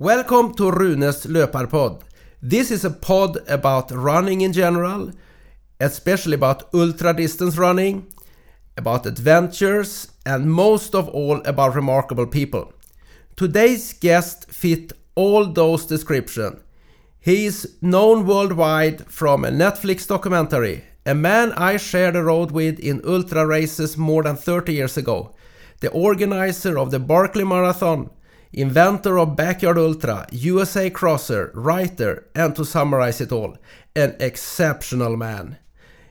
Welcome to Runes Löparpodd. This is a pod about running in general, especially about ultra distance running, about adventures, and most of all about remarkable people. Today's guest fit all those descriptions. He is known worldwide from a Netflix documentary, a man I shared a road with in ultra races more than 30 years ago, the organizer of the Barkley Marathon, inventor of Backyard Ultra, USA Crosser, writer, and to summarize it all, an exceptional man.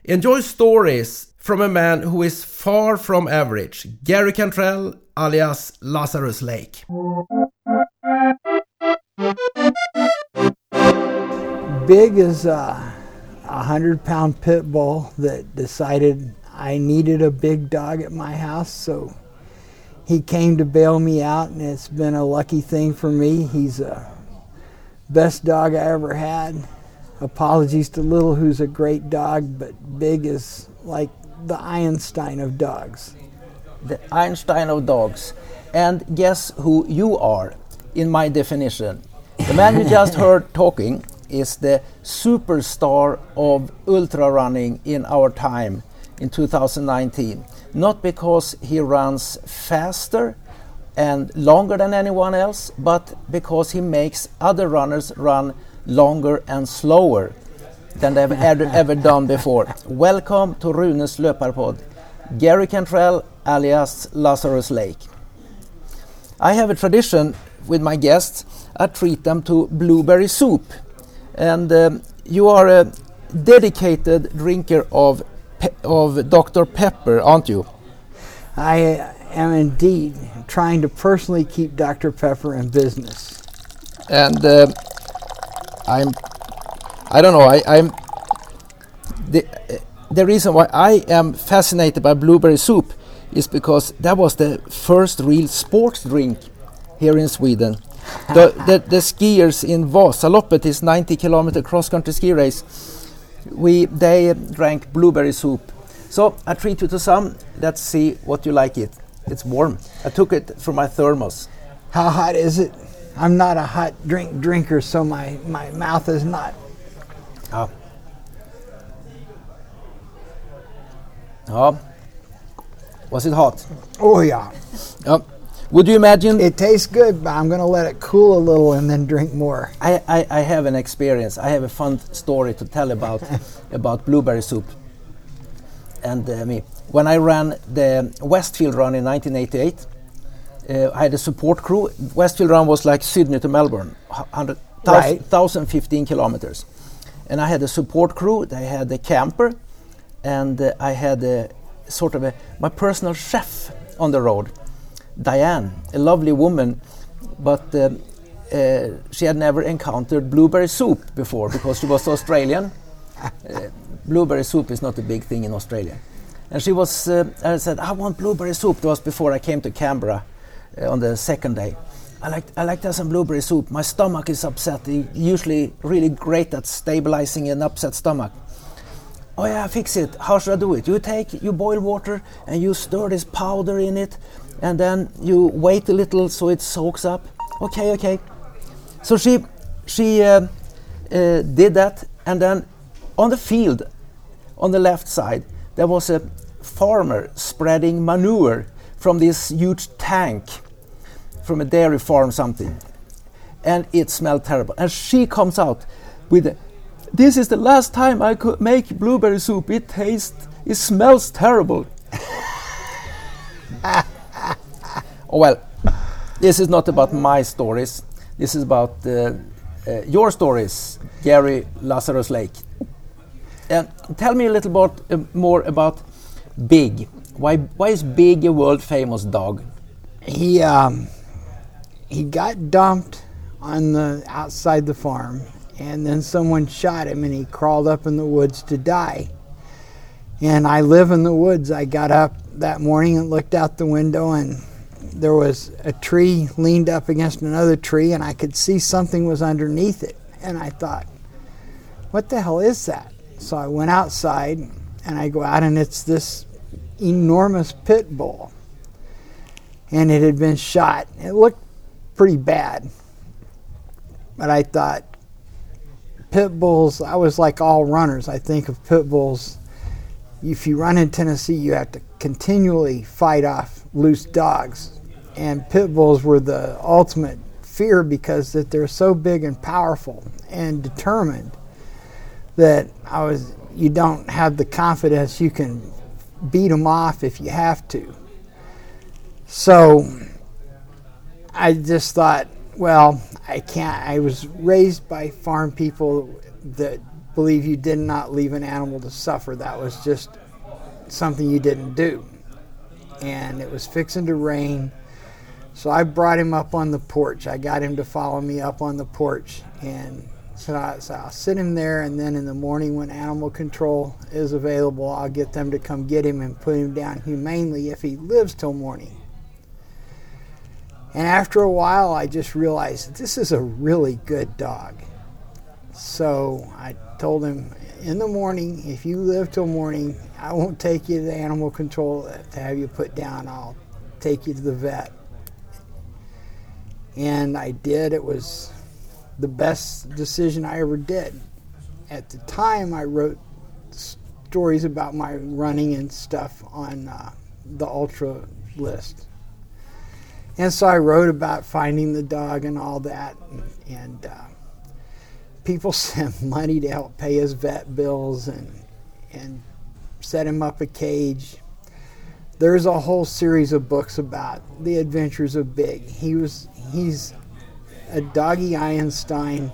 Enjoy stories from a man who is far from average, Gary Cantrell, alias Lazarus Lake. Big as a, hundred pound pit bull that decided I needed a big dog at my house, so he came to bail me out, and it's been a lucky thing for me. He's the best dog I ever had. Apologies to Little, who's a great dog, but Big is like the Einstein of dogs. The Einstein of dogs. And guess who you are, in my definition? The man you just heard talking is the superstar of ultra running in our time in 2019 not because he runs faster and longer than anyone else, but because he makes other runners run longer and slower than they've ever, ever done before. Welcome to Runes Löparpodd, Gary Cantrell alias Lazarus Lake. I have a tradition with my guests, I treat them to blueberry soup. And um, you are a dedicated drinker of of Dr. Pepper, aren't you? I am indeed trying to personally keep Dr. Pepper in business. And uh, I'm, I don't know, I, I'm, the, the reason why I am fascinated by blueberry soup is because that was the first real sports drink here in Sweden. the, the, the skiers in Vasaloppet, this 90 kilometer cross country ski race, we they drank blueberry soup. So I treat you to some. Let's see what you like it. It's warm. I took it from my thermos. How hot is it? I'm not a hot drink drinker, so my, my mouth is not. Ah. Ja. Was it hot? Oh yeah. Ja. Would you imagine? It tastes good, but I'm going to let it cool a little and then drink more. I, I, I have an experience. I have a fun story to tell about about blueberry soup. And uh, me, when I ran the Westfield Run in 1988, uh, I had a support crew. Westfield Run was like Sydney to Melbourne, 100, right. 1,015 kilometers. And I had a support crew. They had a camper, and uh, I had a sort of a my personal chef on the road Diane, a lovely woman, but uh, uh, she had never encountered blueberry soup before because she was Australian. Uh, blueberry soup is not a big thing in Australia. And she was, uh, I said, I want blueberry soup. That was before I came to Canberra uh, on the second day. I like, I like to have some blueberry soup. My stomach is upset. usually really great at stabilizing an upset stomach. Oh yeah, fix it. How should I do it? You take, you boil water and you stir this powder in it and then you wait a little so it soaks up. Okay, okay. So she she uh, uh, did that, and then on the field, on the left side, there was a farmer spreading manure from this huge tank from a dairy farm, something, and it smelled terrible. And she comes out with, "This is the last time I could make blueberry soup. It tastes, it smells terrible." Oh, well, this is not about my stories. This is about uh, uh, your stories, Gary Lazarus Lake. Uh, tell me a little bit uh, more about Big. Why, why is Big a world famous dog? He, um, he got dumped on the outside the farm, and then someone shot him, and he crawled up in the woods to die. And I live in the woods. I got up that morning and looked out the window, and there was a tree leaned up against another tree, and I could see something was underneath it. And I thought, what the hell is that? So I went outside, and I go out, and it's this enormous pit bull. And it had been shot. It looked pretty bad. But I thought pit bulls, I was like all runners. I think of pit bulls. If you run in Tennessee, you have to continually fight off loose dogs. And pit bulls were the ultimate fear because that they're so big and powerful and determined that I was you don't have the confidence you can beat them off if you have to. So I just thought, well, I can't. I was raised by farm people that believe you did not leave an animal to suffer. That was just something you didn't do. And it was fixing to rain. So I brought him up on the porch. I got him to follow me up on the porch and so, I, so I'll sit him there, and then in the morning when animal control is available, I'll get them to come get him and put him down humanely if he lives till morning. And after a while, I just realized this is a really good dog. So I told him in the morning, if you live till morning, I won't take you to animal control to have you put down. I'll take you to the vet. And I did. It was the best decision I ever did. At the time, I wrote stories about my running and stuff on uh, the Ultra list. And so I wrote about finding the dog and all that. And, and uh, people sent money to help pay his vet bills and, and set him up a cage. There's a whole series of books about the adventures of Big. He was he's a doggy Einstein.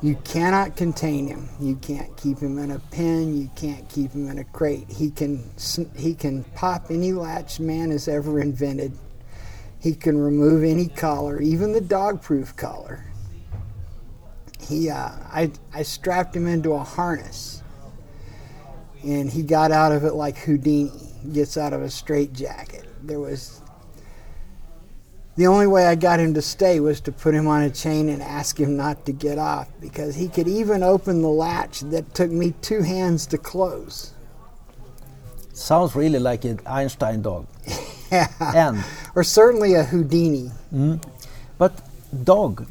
You cannot contain him. You can't keep him in a pen. You can't keep him in a crate. He can he can pop any latch man has ever invented. He can remove any collar, even the dog-proof collar. He, uh, I, I strapped him into a harness, and he got out of it like Houdini gets out of a straitjacket. There was the only way I got him to stay was to put him on a chain and ask him not to get off because he could even open the latch that took me two hands to close. Sounds really like an Einstein dog. yeah. And or certainly a Houdini. Mm. But dog,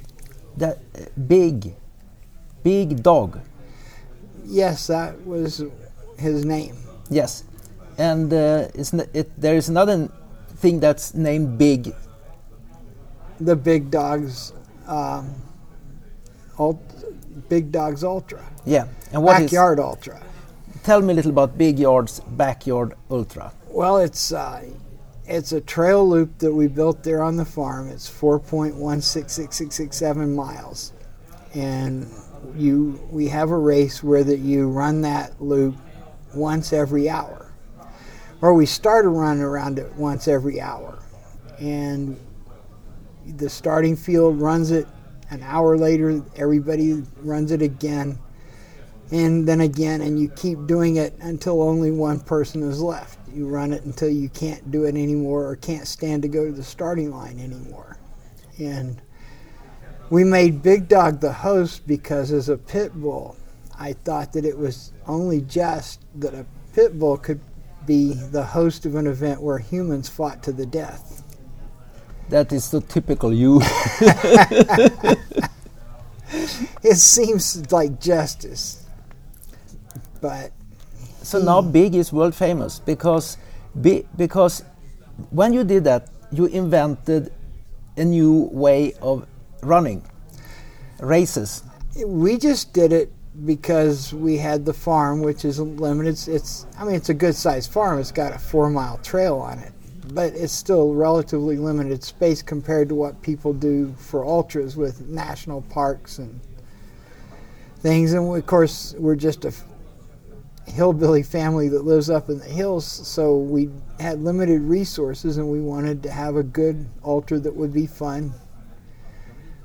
that big, big dog. Yes, that was his name. Yes, and uh, it, there is another thing that's named Big the Big Dogs, um, ult- Big Dogs Ultra. Yeah, and what backyard is, Ultra. Tell me a little about Big Yard's backyard Ultra. Well, it's uh, it's a trail loop that we built there on the farm. It's 4.166667 miles, and you we have a race where that you run that loop once every hour, or we start a run around it once every hour, and the starting field runs it. An hour later, everybody runs it again, and then again, and you keep doing it until only one person is left. You run it until you can't do it anymore or can't stand to go to the starting line anymore. And we made Big Dog the host because, as a pit bull, I thought that it was only just that a pit bull could be the host of an event where humans fought to the death. That is so typical you. it seems like justice, but so now hmm. Big is world famous because be, because when you did that, you invented a new way of running races. We just did it because we had the farm, which is limited. It's I mean it's a good sized farm. It's got a four mile trail on it, but it's still relatively limited space compared to what people do for ultras with national parks and things. And of course, we're just a hillbilly family that lives up in the hills, so we had limited resources and we wanted to have a good altar that would be fun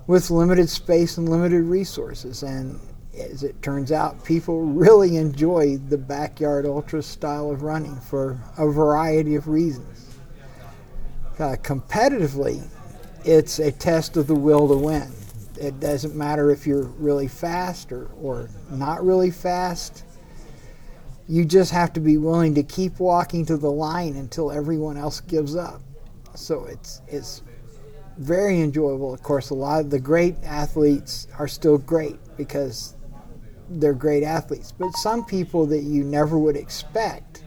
with limited space and limited resources. And as it turns out, people really enjoy the backyard ultra style of running for a variety of reasons uh, competitively, it's a test of the will to win. It doesn't matter if you're really fast or, or not really fast. You just have to be willing to keep walking to the line until everyone else gives up. So it's it's very enjoyable. Of course, a lot of the great athletes are still great because they're great athletes. But some people that you never would expect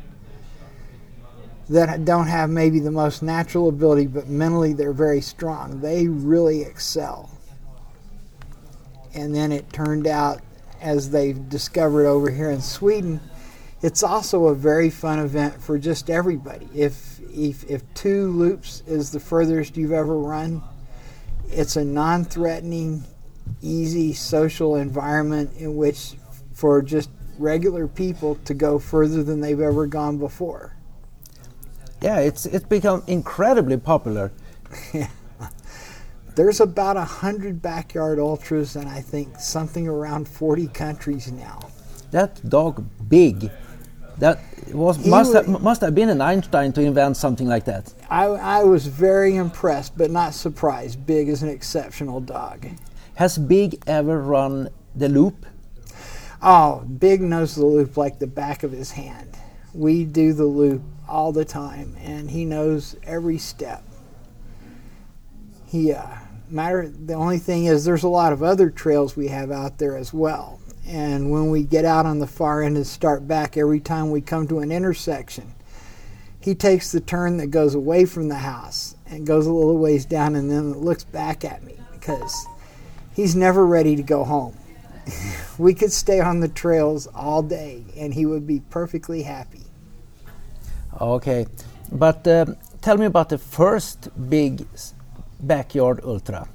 that don't have maybe the most natural ability, but mentally they're very strong, they really excel. And then it turned out, as they've discovered over here in Sweden, it's also a very fun event for just everybody. If, if, if two loops is the furthest you've ever run, it's a non threatening, easy social environment in which for just regular people to go further than they've ever gone before. Yeah, it's it's become incredibly popular. There's about a hundred backyard ultras, and I think something around 40 countries now. That dog big. That was must wa- have, must have been an Einstein to invent something like that. I, I was very impressed, but not surprised. Big is an exceptional dog. Has Big ever run the loop? Oh, Big knows the loop like the back of his hand. We do the loop all the time, and he knows every step. He, uh, matter. The only thing is, there's a lot of other trails we have out there as well. And when we get out on the far end and start back, every time we come to an intersection, he takes the turn that goes away from the house and goes a little ways down, and then looks back at me because he's never ready to go home we could stay on the trails all day and he would be perfectly happy. Okay, but um, tell me about the first big backyard ultra.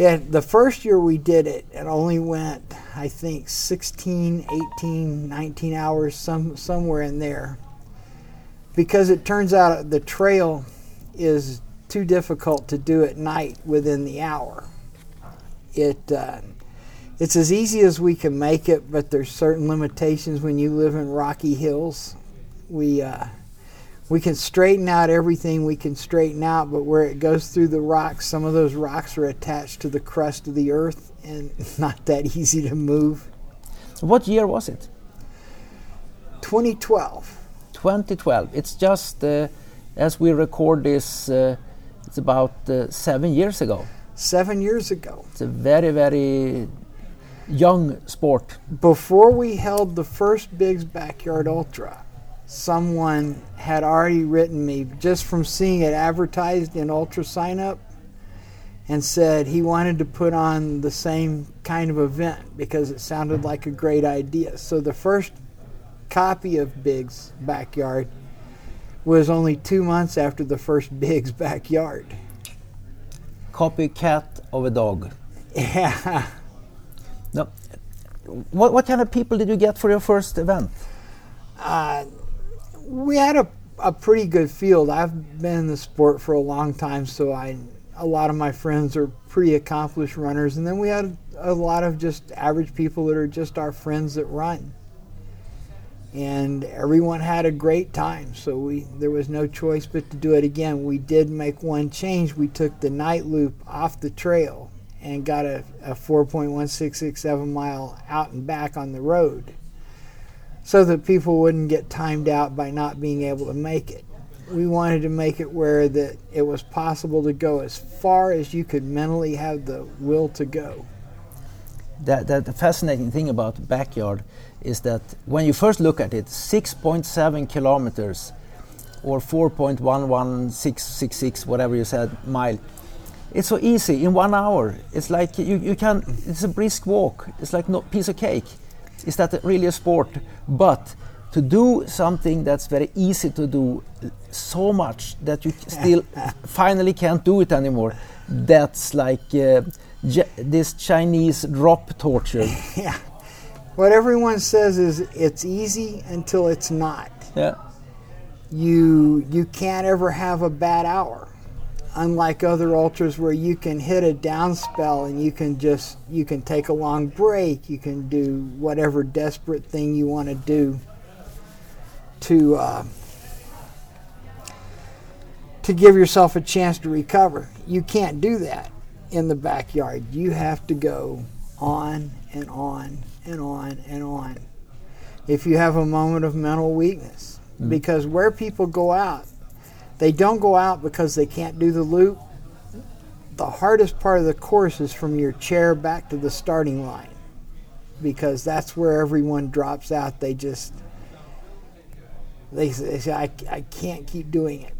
Yeah, the first year we did it, it only went, I think, 16, 18, 19 hours, some, somewhere in there. Because it turns out the trail is too difficult to do at night within the hour. It, uh, it's as easy as we can make it, but there's certain limitations when you live in rocky hills. We, uh, we can straighten out everything we can straighten out, but where it goes through the rocks, some of those rocks are attached to the crust of the earth and not that easy to move. What year was it? 2012. 2012. It's just uh, as we record this, uh, it's about uh, seven years ago. Seven years ago. It's a very, very young sport. Before we held the first Big's Backyard Ultra, someone had already written me just from seeing it advertised in Ultra Sign Up and said he wanted to put on the same kind of event because it sounded like a great idea. So the first copy of Big's Backyard was only two months after the first Big's Backyard. Copycat of a dog. Yeah. No. What, what kind of people did you get for your first event? Uh, we had a, a pretty good field. I've been in the sport for a long time, so I a lot of my friends are pretty accomplished runners, and then we had a lot of just average people that are just our friends that run. And everyone had a great time, so we there was no choice but to do it again. We did make one change. We took the night loop off the trail and got a, a 4.1667 mile out and back on the road so that people wouldn't get timed out by not being able to make it. We wanted to make it where that it was possible to go as far as you could mentally have the will to go. That, that the fascinating thing about backyard is that when you first look at it, 6.7 kilometers or 4.11666, whatever you said, mile. It's so easy in one hour. It's like you, you can. It's a brisk walk. It's like no piece of cake. Is that really a sport? But to do something that's very easy to do so much that you still finally can't do it anymore. That's like uh, this Chinese drop torture. Yeah. What everyone says is it's easy until it's not. Yeah. You you can't ever have a bad hour. Unlike other ultras where you can hit a down spell and you can just you can take a long break, you can do whatever desperate thing you want to do to uh, to give yourself a chance to recover. You can't do that in the backyard. You have to go on and on and on and on. If you have a moment of mental weakness, because where people go out, they don't go out because they can't do the loop. the hardest part of the course is from your chair back to the starting line because that's where everyone drops out. They just they, they say I, I can't keep doing it.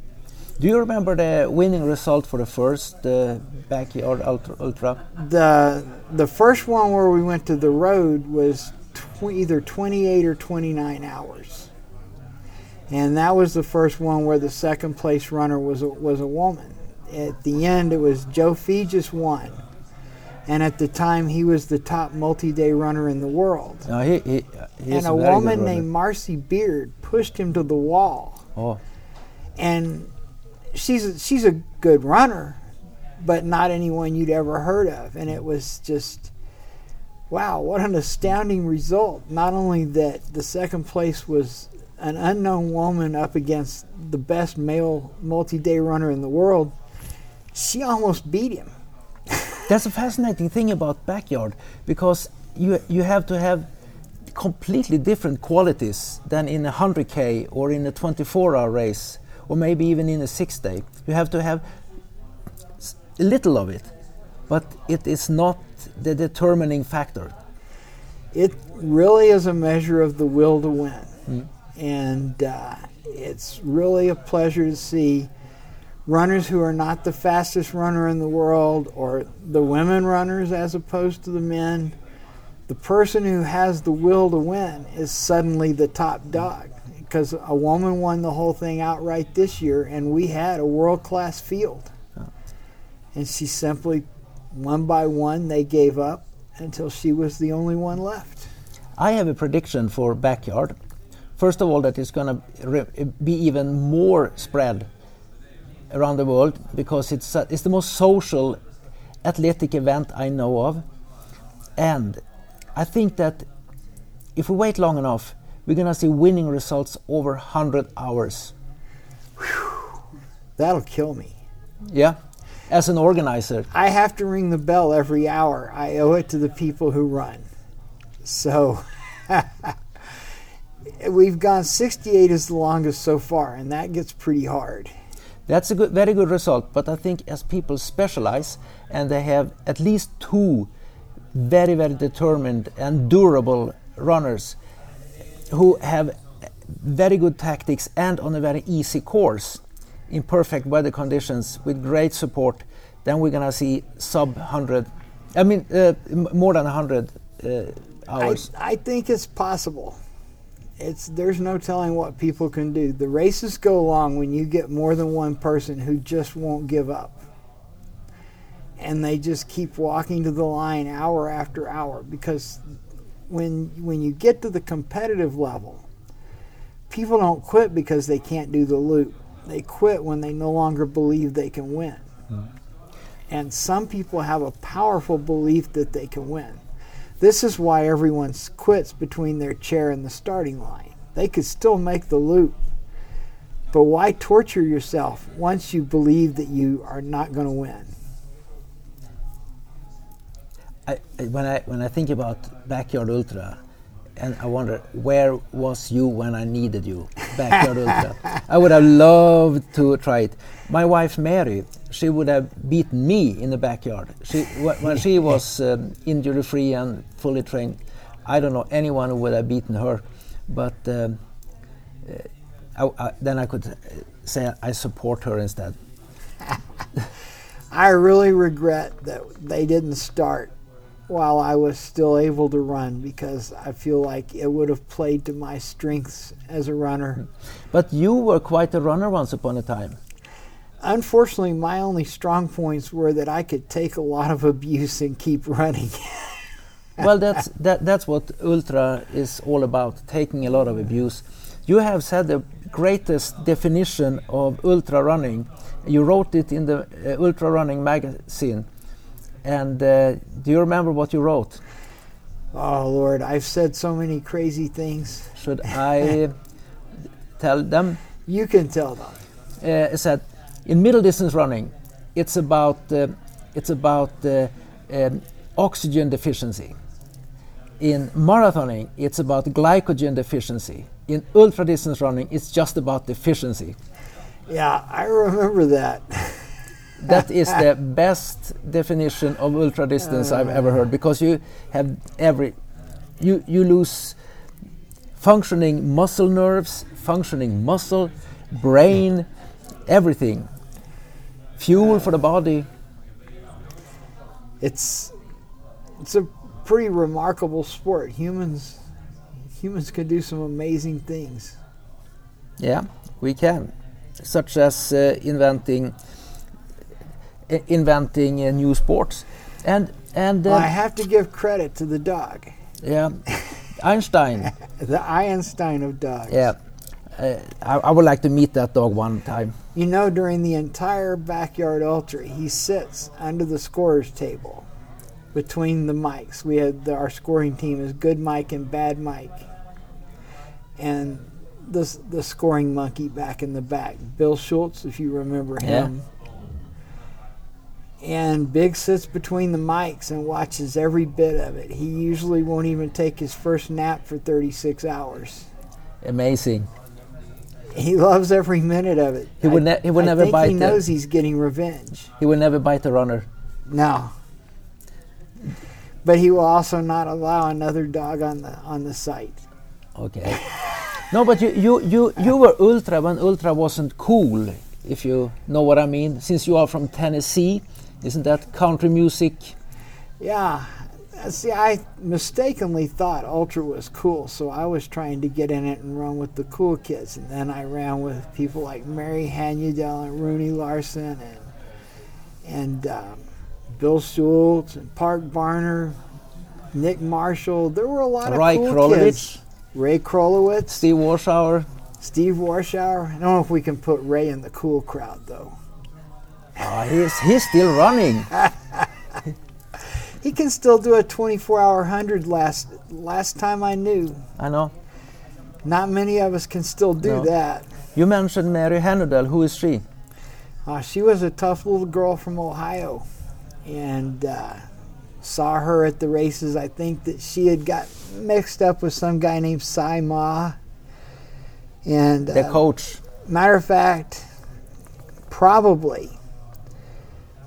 Do you remember the winning result for the first uh, backyard ultra, ultra? The the first one where we went to the road was tw- either 28 or 29 hours, and that was the first one where the second place runner was a, was a woman. At the end, it was Joe Fejes won, and at the time he was the top multi-day runner in the world. No, he, he, he and a woman named Marcy Beard pushed him to the wall. Oh, and she's a, she's a good runner, but not anyone you'd ever heard of. And it was just, wow, what an astounding result! Not only that the second place was an unknown woman up against the best male multi-day runner in the world, she almost beat him. That's a fascinating thing about backyard because you you have to have completely different qualities than in a 100k or in a 24-hour race or maybe even in a six day. You have to have a little of it, but it is not the determining factor. It really is a measure of the will to win. Hmm. And uh, it's really a pleasure to see runners who are not the fastest runner in the world or the women runners as opposed to the men. The person who has the will to win is suddenly the top dog because a woman won the whole thing outright this year and we had a world class field. And she simply, one by one, they gave up until she was the only one left. I have a prediction for backyard. First of all, that it's going to be even more spread around the world because it's uh, it's the most social athletic event I know of, and I think that if we wait long enough, we're going to see winning results over 100 hours. That'll kill me. Yeah, as an organizer, I have to ring the bell every hour. I owe it to the people who run. So we've gone 68 is the longest so far, and that gets pretty hard. That's a good, very good result. But I think as people specialize and they have at least two very, very determined and durable runners who have very good tactics and on a very easy course in perfect weather conditions with great support, then we're going to see sub 100, I mean, uh, m- more than 100 uh, I, hours. I think it's possible. It's there's no telling what people can do. The races go long when you get more than one person who just won't give up. And they just keep walking to the line hour after hour because when when you get to the competitive level, people don't quit because they can't do the loop. They quit when they no longer believe they can win. Hmm. And some people have a powerful belief that they can win. This is why everyone quits between their chair and the starting line. They could still make the loop. But why torture yourself once you believe that you are not going to win? I, when I when I think about backyard ultra, and I wonder where was you when I needed you, backyard ultra. I would have loved to try it. My wife Mary, she would have beaten me in the backyard. She when she was um, injury free and fully trained. I don't know anyone who would have beaten her, but um, uh, I, I, then I could uh, say I support her instead. I really regret that they didn't start while I was still able to run because I feel like it would have played to my strengths as a runner. But you were quite a runner once upon a time. Unfortunately, my only strong points were that I could take a lot of abuse and keep running. well, that's that, that's what ultra is all about, taking a lot of abuse. You have said the greatest definition of ultra running. You wrote it in the uh, Ultra Running magazine. And uh, do you remember what you wrote? oh, Lord, I've said so many crazy things. Should I tell them? You can tell them. uh, is that in middle distance running, it's about uh, it's about uh, um, oxygen deficiency. In marathoning, it's about glycogen deficiency. In ultra distance running, it's just about deficiency. Yeah, I remember that. that is the best definition of ultra distance I've ever heard because you have every you you lose functioning muscle nerves, functioning muscle, brain, everything. Fuel for the body. It's it's a pretty remarkable sport. Humans humans can do some amazing things. Yeah, we can, such as uh, inventing inventing uh, new sports, and and Well, uh, I have to give credit to the dog, yeah, Einstein. the Einstein of dogs. Yeah, uh, I, I would like to meet that dog one time. You know, during the entire backyard ultra, he sits under the scorer's table between the mics. We had the, our scoring team is good Mike and bad Mike, and the the scoring monkey back in the back, Bill Schultz, if you remember Yeah. And Big sits between the mics and watches every bit of it. He usually won't even take his first nap for 36 hours. Amazing. He loves every minute of it. He would ne- he would I never think bite He the- knows he's getting revenge. He will never bite the runner. No. But he will also not allow another dog on the on the site. Okay. No, but you, you, you, you were ultra when ultra wasn't cool, if you know what I mean. Since you are from Tennessee, isn't that country music? Yeah. See, I mistakenly thought Ultra was cool, so I was trying to get in it and run with the cool kids. And then I ran with people like Mary Hanudel and Rune Larsson and and um, Bill Schultz and Park Barner, Nick Marshall. There were a lot of Ray cool Krolewicz. kids. Ray Krolewicz, Steve Warshawer. Steve Warshawer. I don't know if we can put Ray in the cool crowd though. Oh, he's, he's still running. He can still do a 24-hour hundred. Last last time I knew, I know. not many of us can still do No. that. You mentioned Mary Hanudel. Who is she? Uh, she was a tough little girl from Ohio, and uh, saw her at the races. I think that she had got mixed up with some guy named Cy Mah. And The uh, coach. matter of fact, probably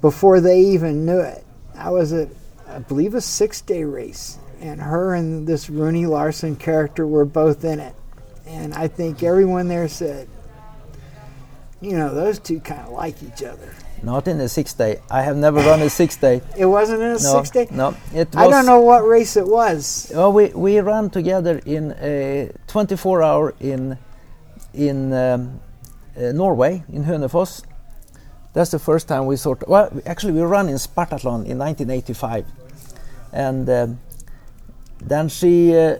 before they even knew it, I was at, I believe, a six-day race, and her and this Rune Larsson character were both in it, and I think everyone there said, you know, those two kind of like each other. Not in a six day. I have never run a six day. It wasn't in a No, six day. no. It was. I don't know what race it was. Oh, we we ran together in a 24 hour in in um, uh, Norway in Hønefoss. That's the first time we sort. well, actually, we ran in Spartathlon in 1985, and um, then she uh,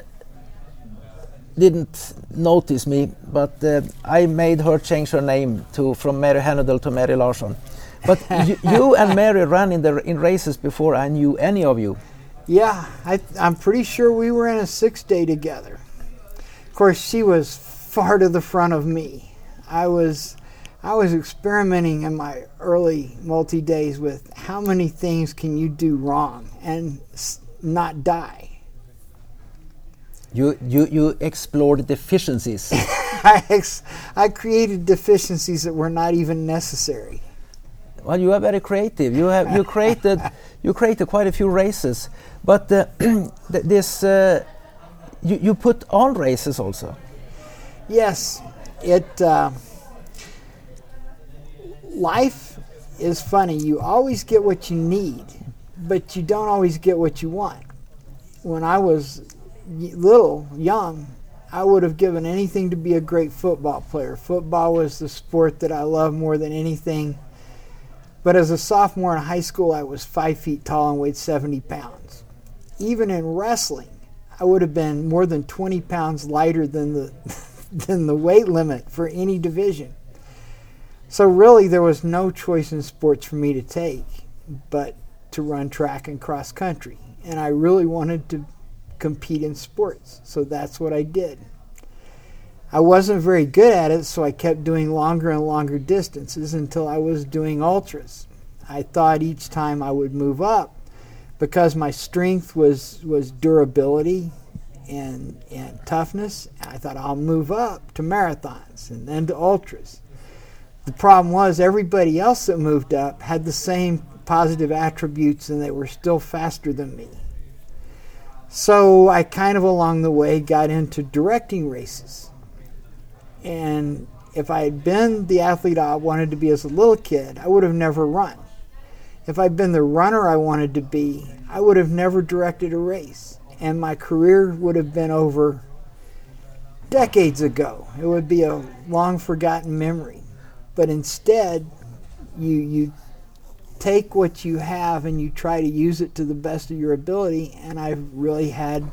didn't notice me, but uh, I made her change her name to from Mary Hanudel to Mary Larsson. But you, you and Mary ran in the in races before I knew any of you. Yeah, I, I'm pretty sure we were in a six day together. Of course, she was far to the front of me. I was, I was experimenting in my early multi days with how many things can you do wrong and not die. You you you explored deficiencies. I, ex- I created deficiencies that were not even necessary. Well, you are very creative. You have you created you created quite a few races, but uh, this uh, you you put on races also. Yes, it. Uh, life is funny. You always get what you need, but you don't always get what you want. When I was little, young, I would have given anything to be a great football player. Football was the sport that I loved more than anything. But as a sophomore in high school, I was five feet tall and weighed 70 pounds. Even in wrestling, I would have been more than 20 pounds lighter than the than the weight limit for any division. So really, there was no choice in sports for me to take, but to run track and cross country, and I really wanted to compete in sports, so that's what I did. I wasn't very good at it, so I kept doing longer and longer distances until I was doing ultras. I thought each time I would move up because my strength was was durability and and toughness. I thought I'll move up to marathons and then to ultras. The problem was everybody else that moved up had the same positive attributes and they were still faster than me. So I kind of along the way got into directing races. And if I had been the athlete I wanted to be as a little kid, I would have never run. If I'd been the runner I wanted to be, I would have never directed a race. And my career would have been over decades ago. It would be a long forgotten memory. But instead, you, you take what you have and you try to use it to the best of your ability. And I've really had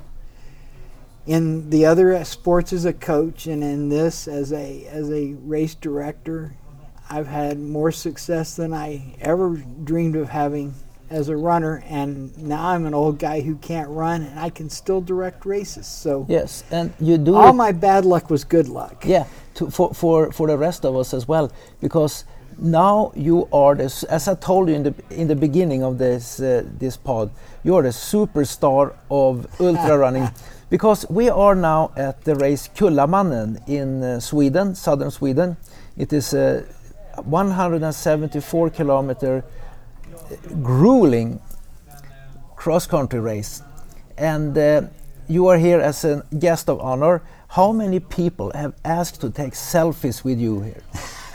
in the other sports as a coach and in this as a as a race director, I've had more success than I ever dreamed of having as a runner and now I'm an old guy who can't run and I can still direct races. So Yes, and you do all my bad luck was good luck. Yeah, to, for, for, for the rest of us as well, because now you are the, as I told you in the in the beginning of this uh, this pod, you are the superstar of ultra running, because we are now at the race Kullamannen in uh, Sweden, southern Sweden. It is a 174 kilometer grueling cross country race, and uh, you are here as a guest of honor. How many people have asked to take selfies with you here?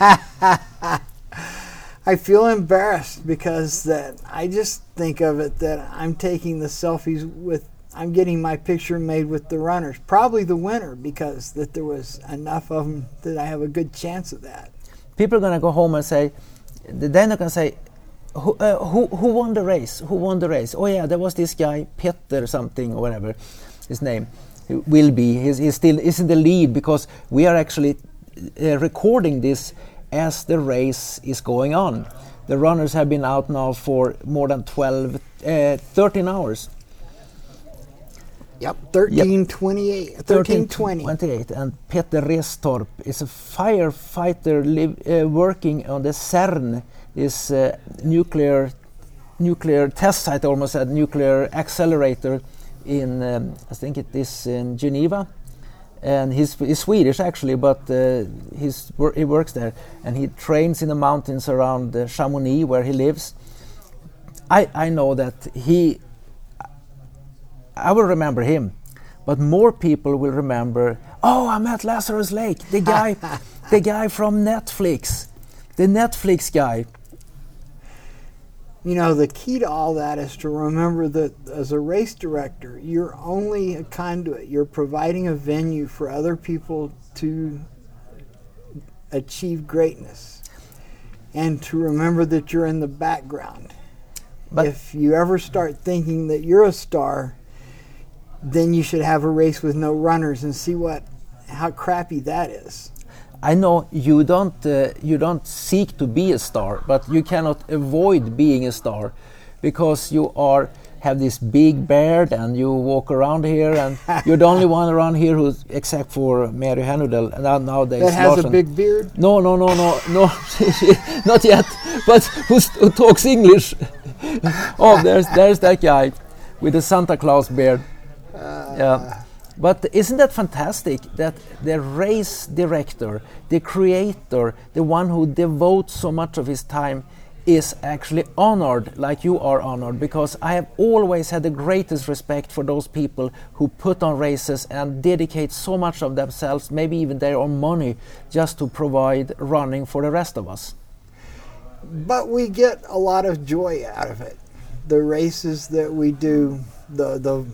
I feel embarrassed because that I just think of it that I'm taking the selfies with I'm getting my picture made with the runners, probably the winner because that there was enough of them that I have a good chance of that. People are gonna go home and say, then they can say, who, uh, who who won the race? Who won the race? Oh yeah, there was this guy Peter or something or whatever his name will be. He's, he's still is in the lead because we are actually uh, recording this as the race is going on. The runners have been out now for more than 12, uh, 13 hours. Yep, 1328, 1320. 28 and Peter Restorp is a firefighter uh, working on the CERN, this uh, nuclear nuclear test site, almost a nuclear accelerator in um, I think it is in Geneva. And he's, he's Swedish actually, but uh, he's, wor- he works there and he trains in the mountains around uh, Chamonix where he lives. I, I know that he I will remember him, but more people will remember. Oh, I met Lazarus Lake. The guy, the guy from Netflix, the Netflix guy. You know, the key to all that is to remember that as a race director, you're only a conduit. You're providing a venue for other people to achieve greatness. And to remember that you're in the background. But if you ever start thinking that you're a star, then you should have a race with no runners and see what how crappy that is. I know you don't uh, you don't seek to be a star, but you cannot avoid being a star because you are have this big beard and you walk around here and you're the only one around here who's except for Mary Hanudel and now nowadays That has a big beard. No, no, no, no, no, not yet. But who's, who talks English? oh, there's there's that guy with the Santa Claus beard. yeah. But isn't that fantastic that the race director, the creator, the one who devotes so much of his time is actually honored like you are honored because I have always had the greatest respect for those people who put on races and dedicate so much of themselves, maybe even their own money, just to provide running for the rest of us. but we get a lot of joy out of it. The races that we do, the the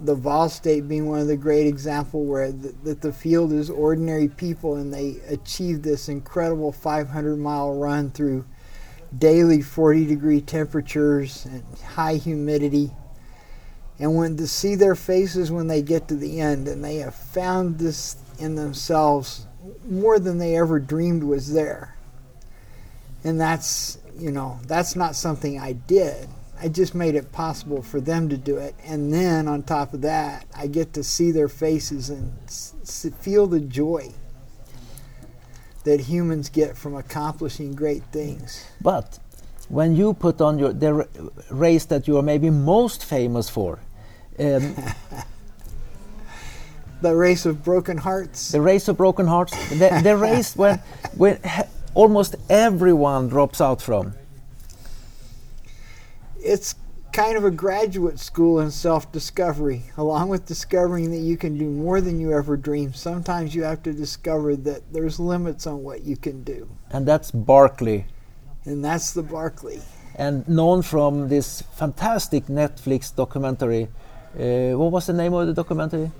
the Vol State being one of the great example where the, that the field is ordinary people and they achieve this incredible 500 mile run through daily 40 degree temperatures and high humidity. And when to see their faces when they get to the end and they have found this in themselves more than they ever dreamed was there and that's you know that's not something I did. I just made it possible for them to do it, and then on top of that, I get to see their faces and s- feel the joy that humans get from accomplishing great things. But when you put on your the r- race that you are maybe most famous for, um, The race of broken hearts. the race of broken hearts, the, the race when, when almost everyone drops out from? It's kind of a graduate school in self discovery. Along with discovering that you can do more than you ever dreamed, sometimes you have to discover that there's limits on what you can do. And that's Barkley. And that's the Barkley. And known from this fantastic Netflix documentary. Uh, what was the name of the documentary?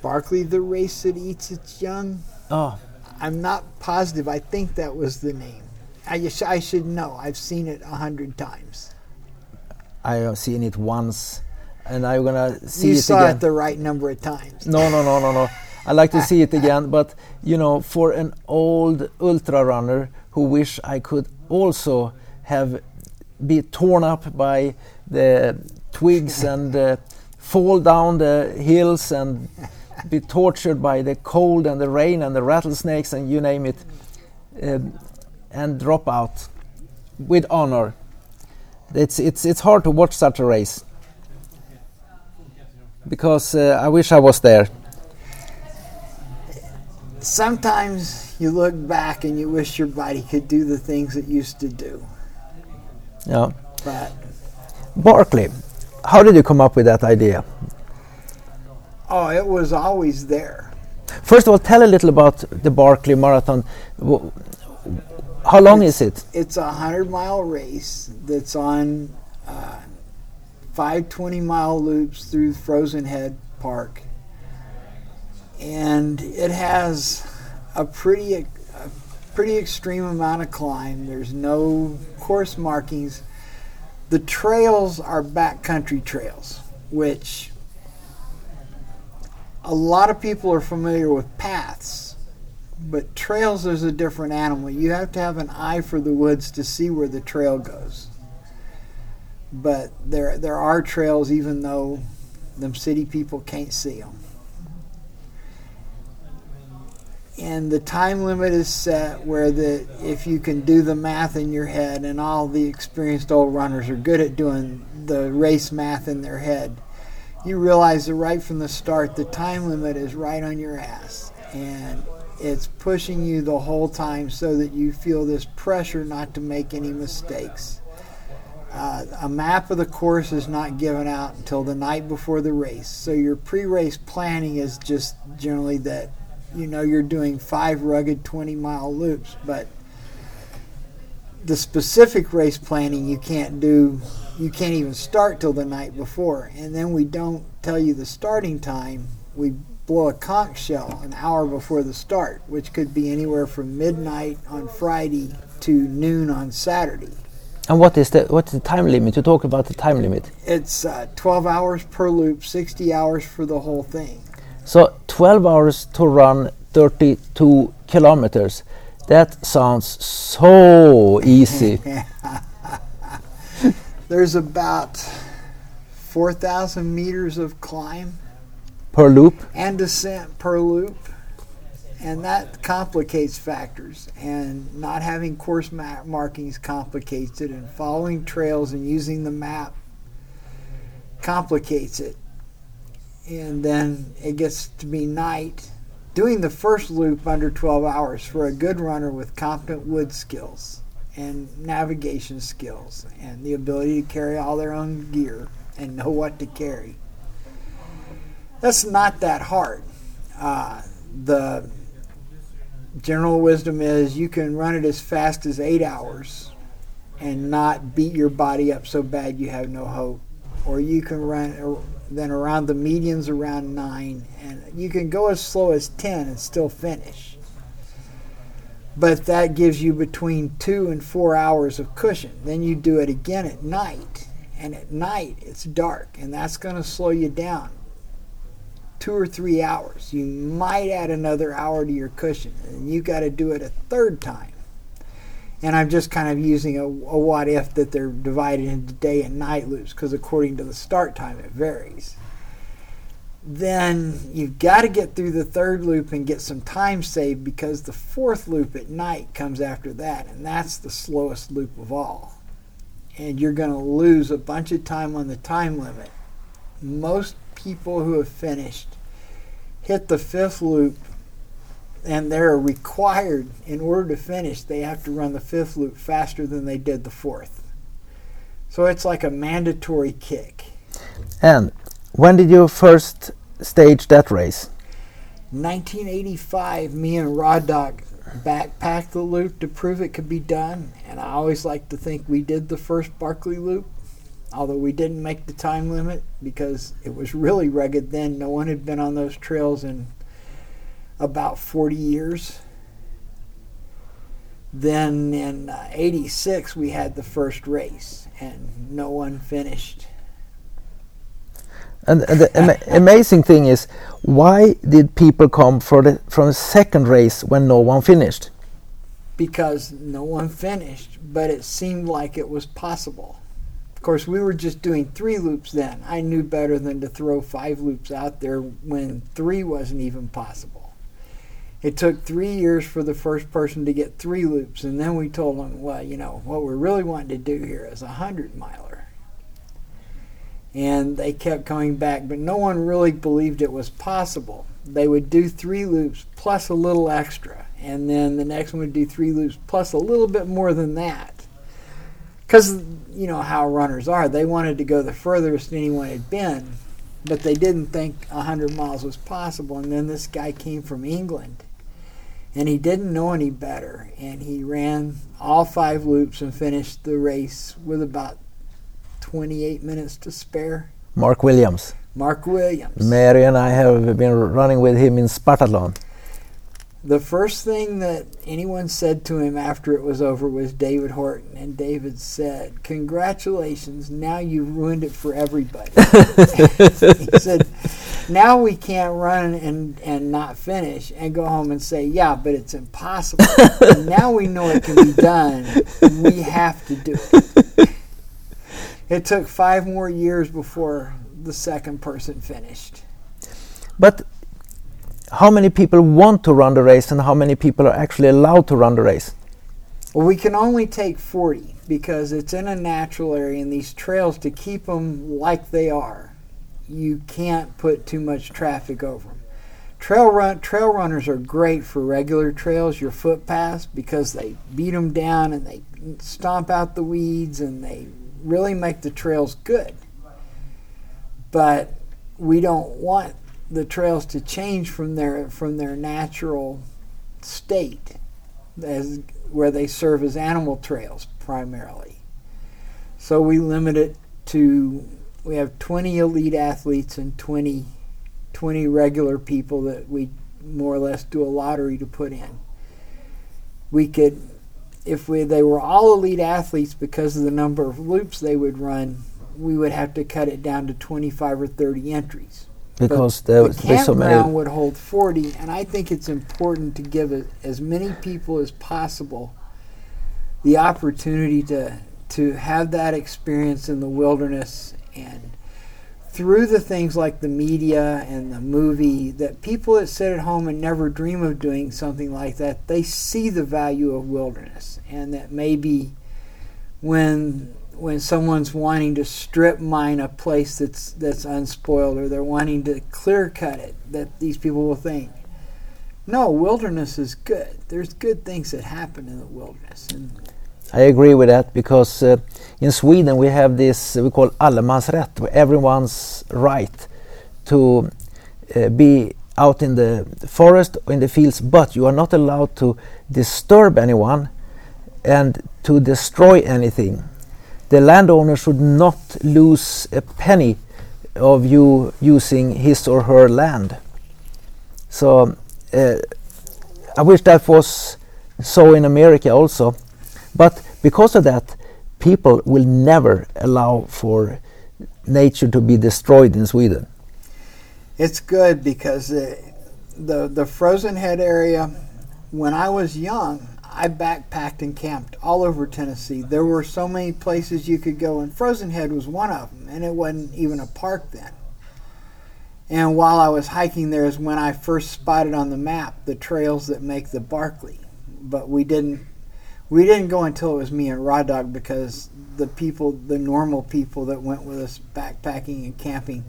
Barkley, the race that eats its young. Oh, I'm not positive. I think that was the name. I, just, I should know. I've seen it a hundred times. I have seen it once, and I'm gonna see you it saw again. it the right number of times. No, no, no, no, no. I like to see it again, but you know, for an old ultra runner who wish I could also have be torn up by the twigs and uh, fall down the hills and be tortured by the cold and the rain and the rattlesnakes and you name it, um, and drop out with honor. It's it's it's hard to watch such a race because uh, I wish I was there. Sometimes you look back and you wish your body could do the things it used to do. Yeah. But Barkley, how did you come up with that idea? oh, it was always there. First of all, tell a little about the Barkley Marathon. How long is it? It's a hundred mile race that's on uh, five 20 mile loops through Frozen Head Park, and it has a pretty a pretty extreme amount of climb. There's no course markings. The trails are backcountry trails, which a lot of people are familiar with paths but trails is a different animal. You have to have an eye for the woods to see where the trail goes. But there there are trails even though them city people can't see them. And the time limit is set where the if you can do the math in your head and all the experienced old runners are good at doing the race math in their head. You realize that right from the start the time limit is right on your ass and it's pushing you the whole time so that you feel this pressure not to make any mistakes. Uh, a map of the course is not given out until the night before the race. So your pre-race planning is just generally that you know you're doing five rugged 20 mile loops, but the specific race planning you can't do you can't even start till the night before and then we don't tell you the starting time we blow a conch shell an hour before the start which could be anywhere from midnight on friday to noon on saturday And what is the what's the time limit? You talk about the time limit. it's uh, 12 hours per loop 60 hours for the whole thing So 12 hours to run 32 kilometers. That sounds so easy. there's about 4000 meters of climb per loop. and descent per loop. And that complicates factors. And not having course ma- markings complicates it. And following trails and using the map complicates it. And then it gets to be night. Doing the first loop under 12 hours for a good runner with competent wood skills and navigation skills and the ability to carry all their own gear and know what to carry that's not that hard. Uh, the general wisdom is you can run it as fast as eight hours and not beat your body up so bad you have no hope. Or you can run then around the medians around nine, and you can go as slow as 10 and still finish. But that gives you between two and four hours of cushion. Then you do it again at night, and at night it's dark, and that's going to slow you down two or three hours. You might add another hour to your cushion, and you got to do it a third time. And I'm just kind of using a, a what if that they're divided into day and night loops because according to the start time it varies. Then you've got to get through the third loop and get some time saved because the fourth loop at night comes after that, and that's the slowest loop of all. And you're going to lose a bunch of time on the time limit. Most people who have finished hit the fifth loop and they're required in order to finish they have to run the fifth loop faster than they did the fourth. So it's like a mandatory kick. And when did you first stage that race? 1985 me and rod backpacked the loop to prove it could be done and i always like to think we did the first barkley loop although we didn't make the time limit because it was really rugged then no one had been on those trails in about 40 years. Then in uh, 86, we had the first race, and no one finished. And, and the ama amazing thing is, why did people come for the from the second race when no one finished? Because no one finished, but it seemed like it was possible. Course, we were just doing three loops then. I knew better than to throw five loops out there when three wasn't even possible. It took three years for the first person to get three loops, and then we told them, well, you know, what we're really wanting to do here is a hundred miler. And they kept coming back, but no one really believed it was possible. They would do three loops plus a little extra, and then the next one would do three loops plus a little bit more than that. Because, you know, how runners are. They wanted to go the furthest anyone had been, but they didn't think 100 miles was possible. And then this guy came from England and he didn't know any better. And he ran all five loops and finished the race with about 28 minutes to spare. Mark Williams. Mark Williams. Mary and I have been running with him in Spartathlon. The first thing that anyone said to him after it was over was David Horton, and David said, "Congratulations! Now you've ruined it for everybody." he said, "Now we can't run and and not finish and go home and say, yeah, but it's impossible. now we know it can be done. We have to do it." It took five more years before the second person finished. But how many people want to run the race and how many people are actually allowed to run the race? Well, we can only take 40 because it's in a natural area and these trails to keep them like they are. You can't put too much traffic over them. Trail run trail runners are great for regular trails, your footpaths, because they beat them down and they stomp out the weeds and they really make the trails good. But we don't want the trails to change from their from their natural state as where they serve as animal trails primarily. So we limit it to we have 20 elite athletes and 20 20 regular people that we more or less do a lottery to put in. We could if we they were all elite athletes because of the number of loops they would run, we would have to cut it down to 25 or 30 entries because but there, the there's so many. would hold 40, and I think it's important to give as many people as possible the opportunity to to have that experience in the wilderness and through the things like the media and the movie that people that sit at home and never dream of doing something like that they see the value of wilderness and that maybe when when someone's wanting to strip mine a place that's that's unspoiled or they're wanting to clear cut it that these people will think no wilderness is good there's good things that happen in the wilderness and I agree with that because uh, in Sweden we have this uh, we call allemansrätt, everyone's right to uh, be out in the forest or in the fields, but you are not allowed to disturb anyone and to destroy anything. The landowner should not lose a penny of you using his or her land. So uh, I wish that was so in America also. But because of that, people will never allow for nature to be destroyed in Sweden. it's good because uh, the the frozen head area when i was young i backpacked and camped all over tennessee. There were so many places you could go and frozen head was one of them and it wasn't even a park then. And while i was hiking there is when i first spotted on the map the trails that make the barkley. But we didn't we didn't go until it was me and Raw Dog because the people, the normal people that went with us backpacking and camping,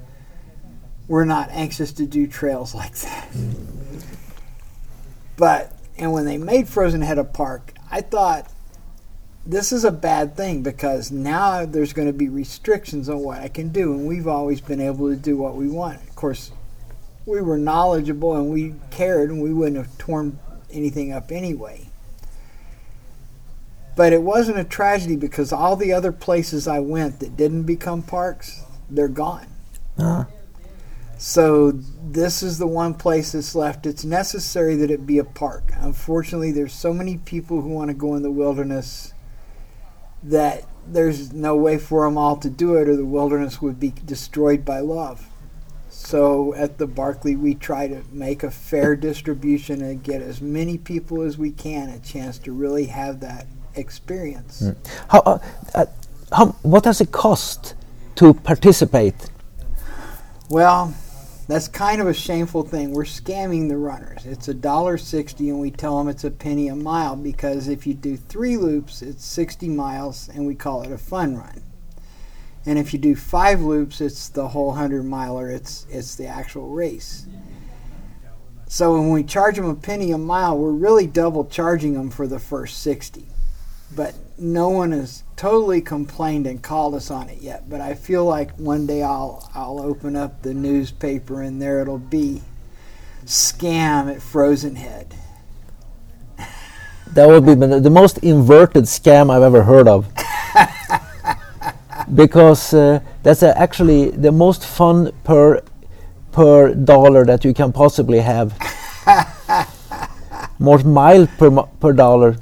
were not anxious to do trails like that. But and when they made Frozen Head a park, I thought this is a bad thing because now there's going to be restrictions on what I can do, and we've always been able to do what we want. Of course, we were knowledgeable and we cared, and we wouldn't have torn anything up anyway. But it wasn't a tragedy because all the other places I went that didn't become parks, they're gone. Uh, So this is the one place that's left. It's necessary that it be a park. Unfortunately, there's so many people who want to go in the wilderness that there's no way for them all to do it, or the wilderness would be destroyed by love. So at the Barkley, we try to make a fair distribution and get as many people as we can a chance to really have that experience. how, uh, uh, how, what does it cost to participate? Well, that's kind of a shameful thing. We're scamming the runners. It's a dollar sixty, and we tell them it's a penny a mile because if you do three loops, it's sixty miles, and we call it a fun run. And if you do five loops, it's the whole hundred miler. It's it's the actual race. So when we charge them a penny a mile, we're really double charging them for the first sixty. But no one has totally complained and called us on it yet. But I feel like one day I'll I'll open up the newspaper and there it'll be scam at Frozen Head. That would be the most inverted scam I've ever heard of. because uh, that's uh, actually the most fun per per dollar that you can possibly have. More mile per per dollar.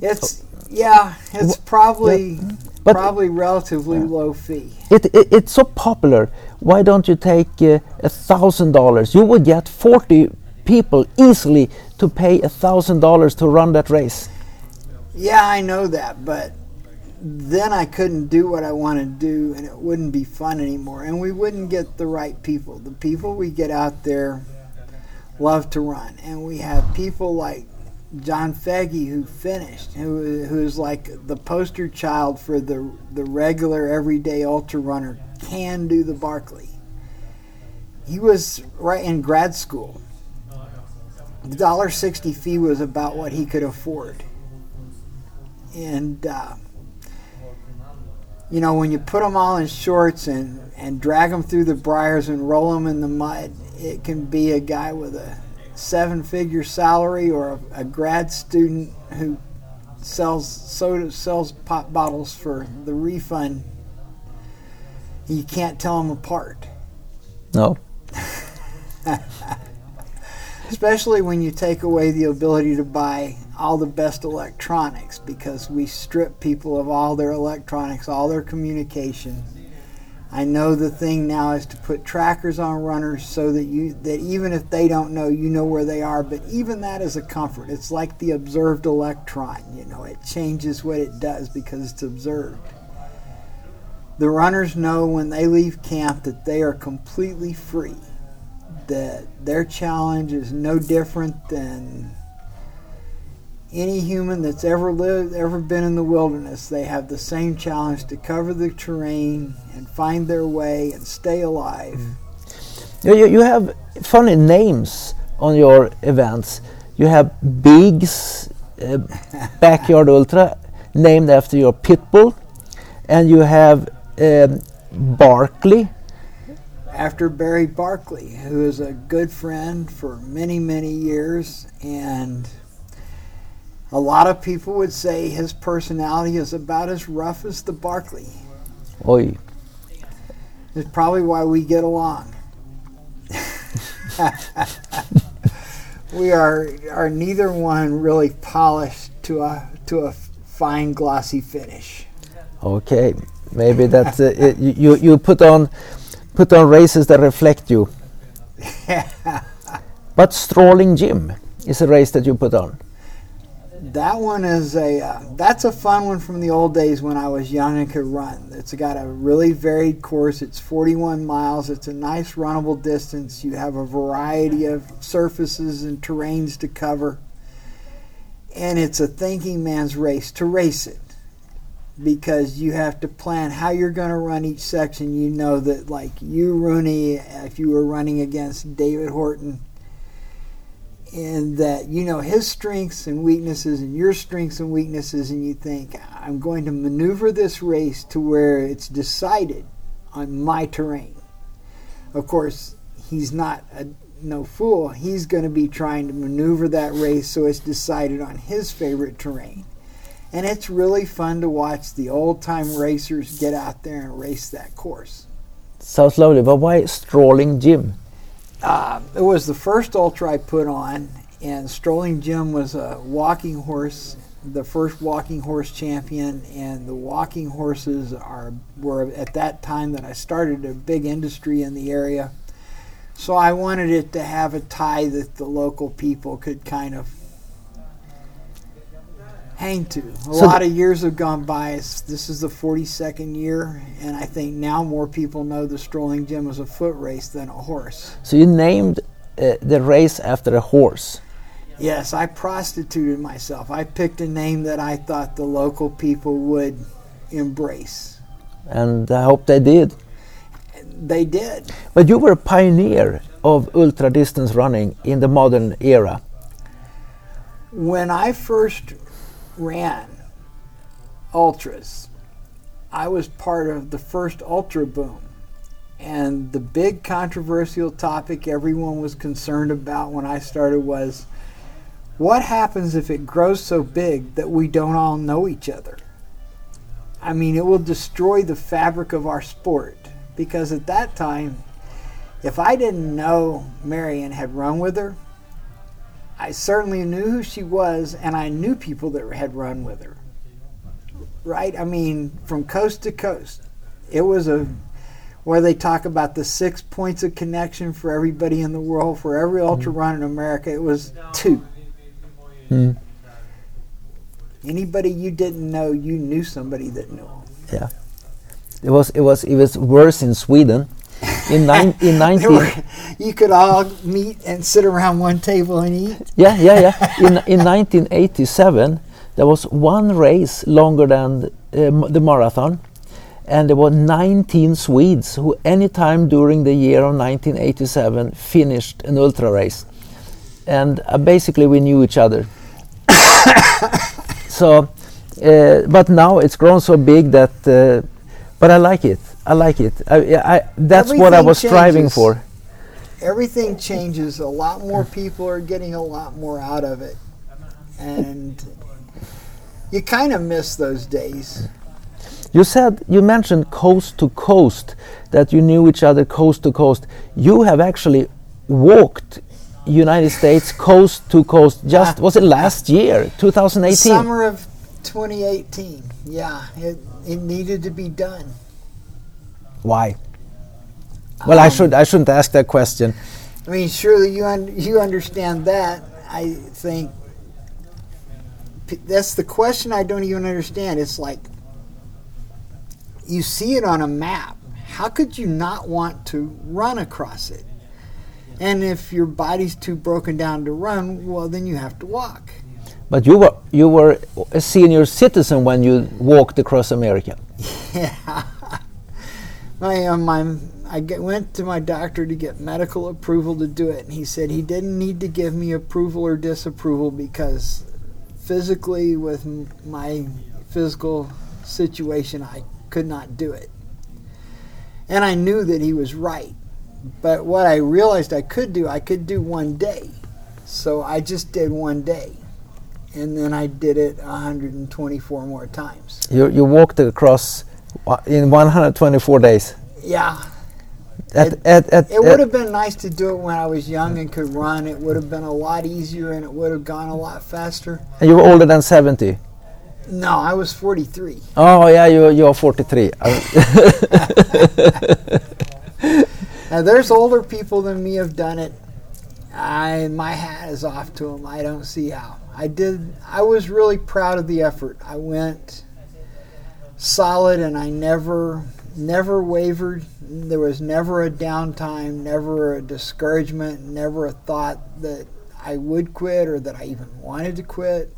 It's yeah, it's probably But- probably relatively low fee. It, it it's so popular. Why don't you take uh, a thousand dollars? You would get forty people easily to pay a thousand dollars to run that race. Yeah, I know that, but then I couldn't do what I want to do and it wouldn't be fun anymore and we wouldn't get the right people. The people we get out there love to run and we have people like John Feggy who finished who who is like the poster child for the the regular everyday ultra runner can do the Barkley. He was right in grad school. The dollar sixty fee was about what he could afford and uh, you know when you put them all in shorts and and drag them through the briars and roll them in the mud it can be a guy with a seven figure salary or a, a grad student who sells soda sells pop bottles for the refund you can't tell them apart No. especially when you take away the ability to buy all the best electronics because we strip people of all their electronics, all their communication. I know the thing now is to put trackers on runners so that you that even if they don't know, you know where they are, but even that is a comfort. It's like the observed electron, you know, it changes what it does because it's observed. The runners know when they leave camp that they are completely free that their challenge is no different than any human that's ever lived, ever been in the wilderness. They have the same challenge to cover the terrain and find their way and stay alive. You, you, you have funny names on your events. You have Big's uh, Backyard Ultra, named after your pit bull, and you have um, Barkley. After Barry Barkley, who is a good friend for many, many years, and a lot of people would say his personality is about as rough as the Barkley. Oi. It's probably why we get along. we are are neither one really polished to a to a fine glossy finish. Okay, maybe that's uh, it, you. You put on put on races that reflect you. But Strolling Jim is a race that you put on. That one is a uh, that's a fun one from the old days when I was young and could run. It's got a really varied course. It's 41 miles. It's a nice runnable distance. You have a variety of surfaces and terrains to cover. And it's a thinking man's race to race it. Because you have to plan how you're going to run each section. You know that like you Rune if you were running against David Horton and that you know his strengths and weaknesses and your strengths and weaknesses and you think i'm going to maneuver this race to where it's decided on my terrain. Of course he's not a no fool. He's going to be trying to maneuver that race so it's decided on his favorite terrain. And it's really fun to watch the old time racers get out there and race that course. Sounds lovely, but why Strolling Jim? Uh, it was the first ultra I put on, and Strolling Jim was a walking horse, the first walking horse champion, and the walking horses are were at that time that I started a big industry in the area. So I wanted it to have a tie that the local people could kind of hang to. A So lot of years have gone by. It's, this is the 42nd year, and I think now more people know the Strolling Jim was a foot race than a horse. So you named uh, the race after a horse. Yes, I prostituted myself. I picked a name that I thought the local people would embrace. and I hope they did. They did. But you were a pioneer of ultra distance running in the modern era. When I first ran ultras, I was part of the first ultra boom. And the big controversial topic everyone was concerned about when I started was what happens if it grows so big that we don't all know each other? I mean, it will destroy the fabric of our sport because at that time, if I didn't know Marion had run with her, I certainly knew who she was, and I knew people that had run with her. Right? I mean, from coast to coast. It was a where they talk about the six points of connection for everybody in the world. For every ultra run in America, it was two. Hmm. Anybody you didn't know, you knew somebody that knew them. Yeah, it was it was it was worse in Sweden. In nine, in 19 were, you could all meet and sit around one table and eat. yeah yeah yeah in in 1987 there was one race longer than um, the marathon, and there were 19 Swedes who any time during the year of 1987 finished an ultra race, and uh, basically we knew each other. so, uh, but now it's grown so big that. Uh, but I like it. I like it. I, I, that's what I Everything was striving for. everything changes. A lot more people are getting a lot more out of it. And you kind of miss those days. You said you mentioned coast to coast that you knew each other coast to coast. You have actually walked United States coast to coast. Just was it last year, 2018? Summer of 2018. Yeah, it, it needed to be done. Why? Well, I um, should I shouldn't ask that question. I mean, surely you un- you understand that. I think p- that's the question I don't even understand. It's like you see it on a map. How could you not want to run across it? And if your body's too broken down to run, well, then you have to walk. But you were you were a senior citizen when you walked across America. Yeah. My, um, my, I get, went to my doctor to get medical approval to do it, and he said he didn't need to give me approval or disapproval because physically, with my physical situation, I could not do it. And I knew that he was right. But what I realized I could do, I could do one day. So I just did one day. And then I did it 124 more times. You you walked across in 124 days. Yeah, At, It- at, at, It would have been nice to do it when I was young and could run. It would have been a lot easier and it would have gone a lot faster. and you were older than 70. No, I was 43. Oh yeah, you you are 43. Uh, Now, there's older people than me have done it. I my hat is off to them. I don't see how. I did. I was really proud of the effort. I went solid, and I never never wavered. There was never a downtime, never a discouragement, never a thought that I would quit or that I even wanted to quit.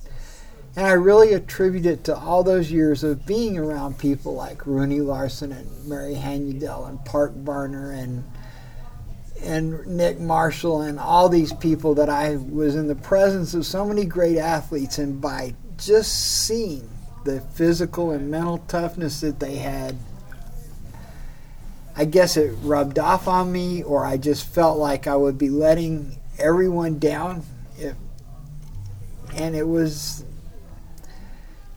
And I really attribute it to all those years of being around people like Rune Larsson and Mary Hanudel and Park Barner and and Nick Marshall and all these people that I was in the presence of so many great athletes, and by just seeing the physical and mental toughness that they had, I guess it rubbed off on me, or I just felt like I would be letting everyone down. If, and it was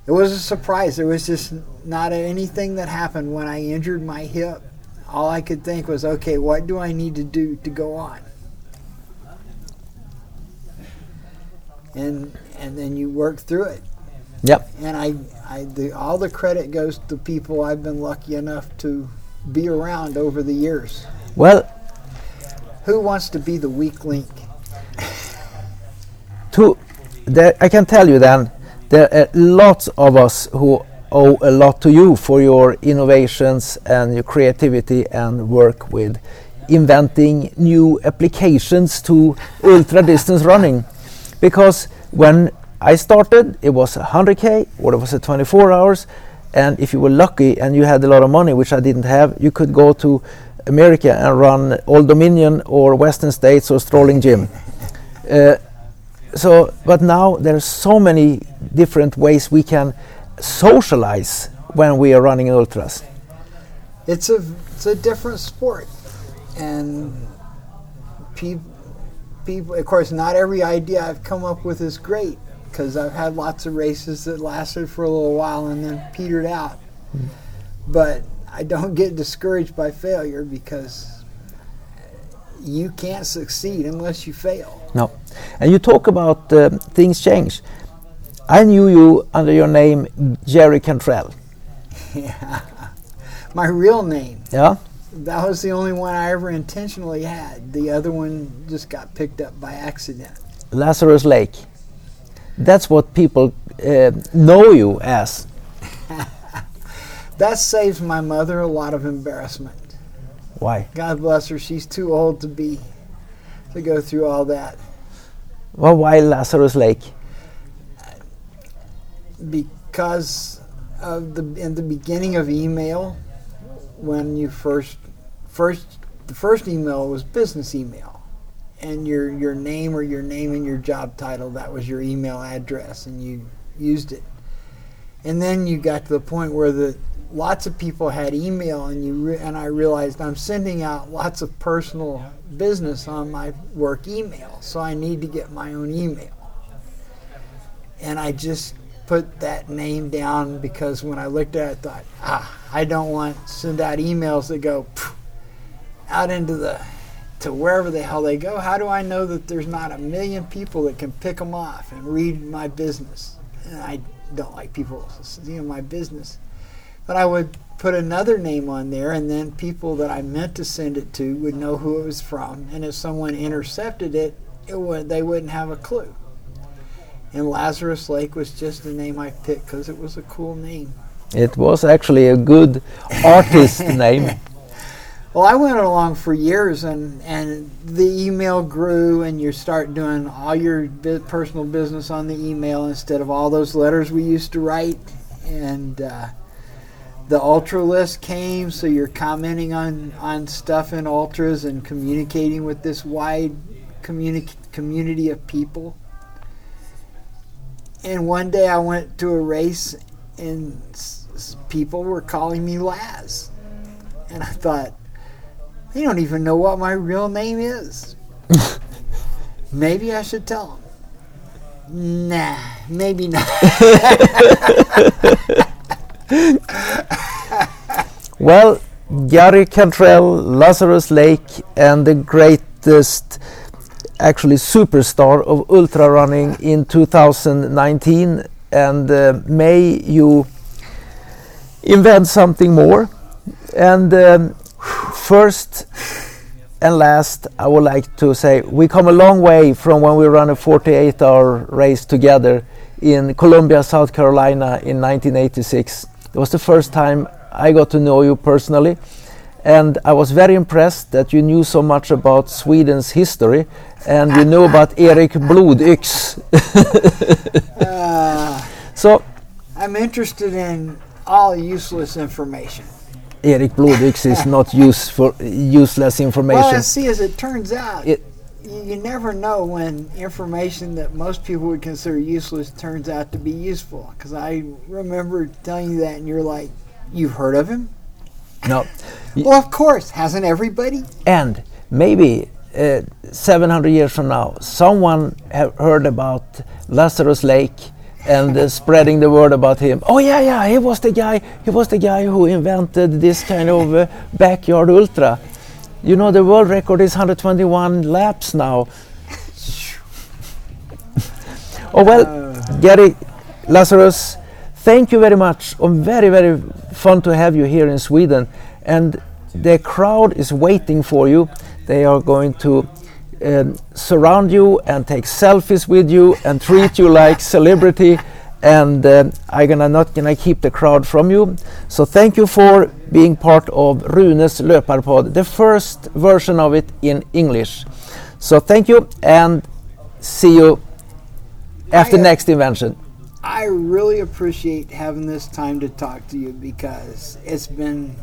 it was a surprise. There was just not anything that happened when I injured my hip. All I could think was, okay, what do I need to do to go on? And and then you work through it. Yep. And I, I the, all the credit goes to people I've been lucky enough to be around over the years. Well, Who wants to be the weak link? to there, I can tell you then there are lots of us who owe a lot to you for your innovations and your creativity and work with inventing new applications to ultra distance running because when I started it was 100k or it was a 24 hours. And if you were lucky and you had a lot of money which I didn't have you could go to America and run Old Dominion or Western States or Strolling Jim. Uh, so but now there are so many different ways we can socialize when we are running ultras. It's a it's a different sport, and people people of course not every idea I've come up with is great because I've had lots of races that lasted for a little while and then petered out. But I don't get discouraged by failure because you can't succeed unless you fail. no and you talk about uh, things change i knew you under your name gary cantrell Yeah. My real name. yeah That was the only one I ever intentionally had. The other one just got picked up by accident. lazarus lake that's what people uh, know you as. That saves my mother a lot of embarrassment. why? God bless her. She's too old to be to go through all that. Well why lazarus lake? Because of the in the beginning of email when you first first the first email was business email and your your name or your name and your job title that was your email address and you used it. And then you got to the point where the lots of people had email and you re- and I realized I'm sending out lots of personal business on my work email so I need to get my own email. And I just put that name down because when I looked at it, I thought, ah, I don't want to send out emails that go out into the to wherever the hell they go. How do I know that there's not a million people that can pick them off and read my business? And I don't like people seeing my business, but I would put another name on there, and then people that I meant to send it to would know who it was from, and if someone intercepted it, it would they wouldn't have a clue. And Lazarus Lake was just the name I picked because it was a cool name. it was actually a good artist name Well, I went along for years, and, and the email grew, and you start doing all your bu- personal business on the email instead of all those letters we used to write. And uh, the Ultra list came, so you're commenting on, on stuff in Ultras and communicating with this wide communi- community of people. And one day I went to a race, and s- people were calling me Laz. And I thought, they don't even know what my real name is. maybe I should tell them. Nah, maybe not. Well, Gary Cantrell, Lazarus Lake, and the greatest, actually superstar of ultra running in 2019. And uh, may you invent something more. And um, first and last, I would like to say we come a long way from when we ran a 48 hour race together in Columbia, South Carolina in 1986. It was the first time I got to know you personally, and I was very impressed that you knew so much about Sweden's history and you knew about Erik Blodyx. uh, so, I'm interested in all useless information. Erik Blodyx is not useful, useless information. Well, see, as it turns out, It- you, you never know when information that most people would consider useless turns out to be useful. Because I remember telling you that, and you're like, "You've heard of him?" no, Well, of course, hasn't everybody? and maybe uh, 700 years from now, someone have heard about Lazarus Lake and uh, spreading the word about him. Oh yeah, yeah, he was the guy. He was the guy who invented this kind of uh, backyard ultra. You know, the world record is 121 laps now. oh well, Gary, Lazarus, thank you very much. Oh, very, very fun to have you here in Sweden. And the crowd is waiting for you. They are going to um, surround you and take selfies with you and treat you like celebrity. And um I'm gonna not gonna keep the crowd from you. So thank you for being part of Runes Löparpodd, the first version of it in English. So thank you and see you after I, uh, next invention. I really appreciate having this time to talk to you because it's been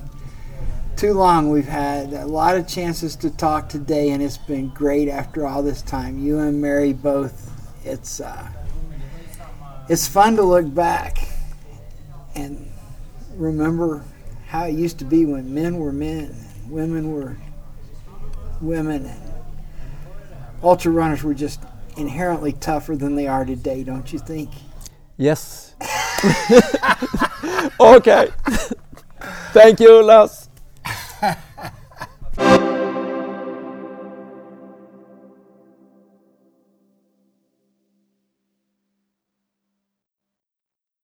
too long. We've had a lot of chances to talk today, and it's been great after all this time. You and Mary both. It's uh, it's fun to look back and remember how it used to be when men were men, and women were women, and ultra runners were just inherently tougher than they are today. Don't you think? Yes. okay. Thank you, Laz.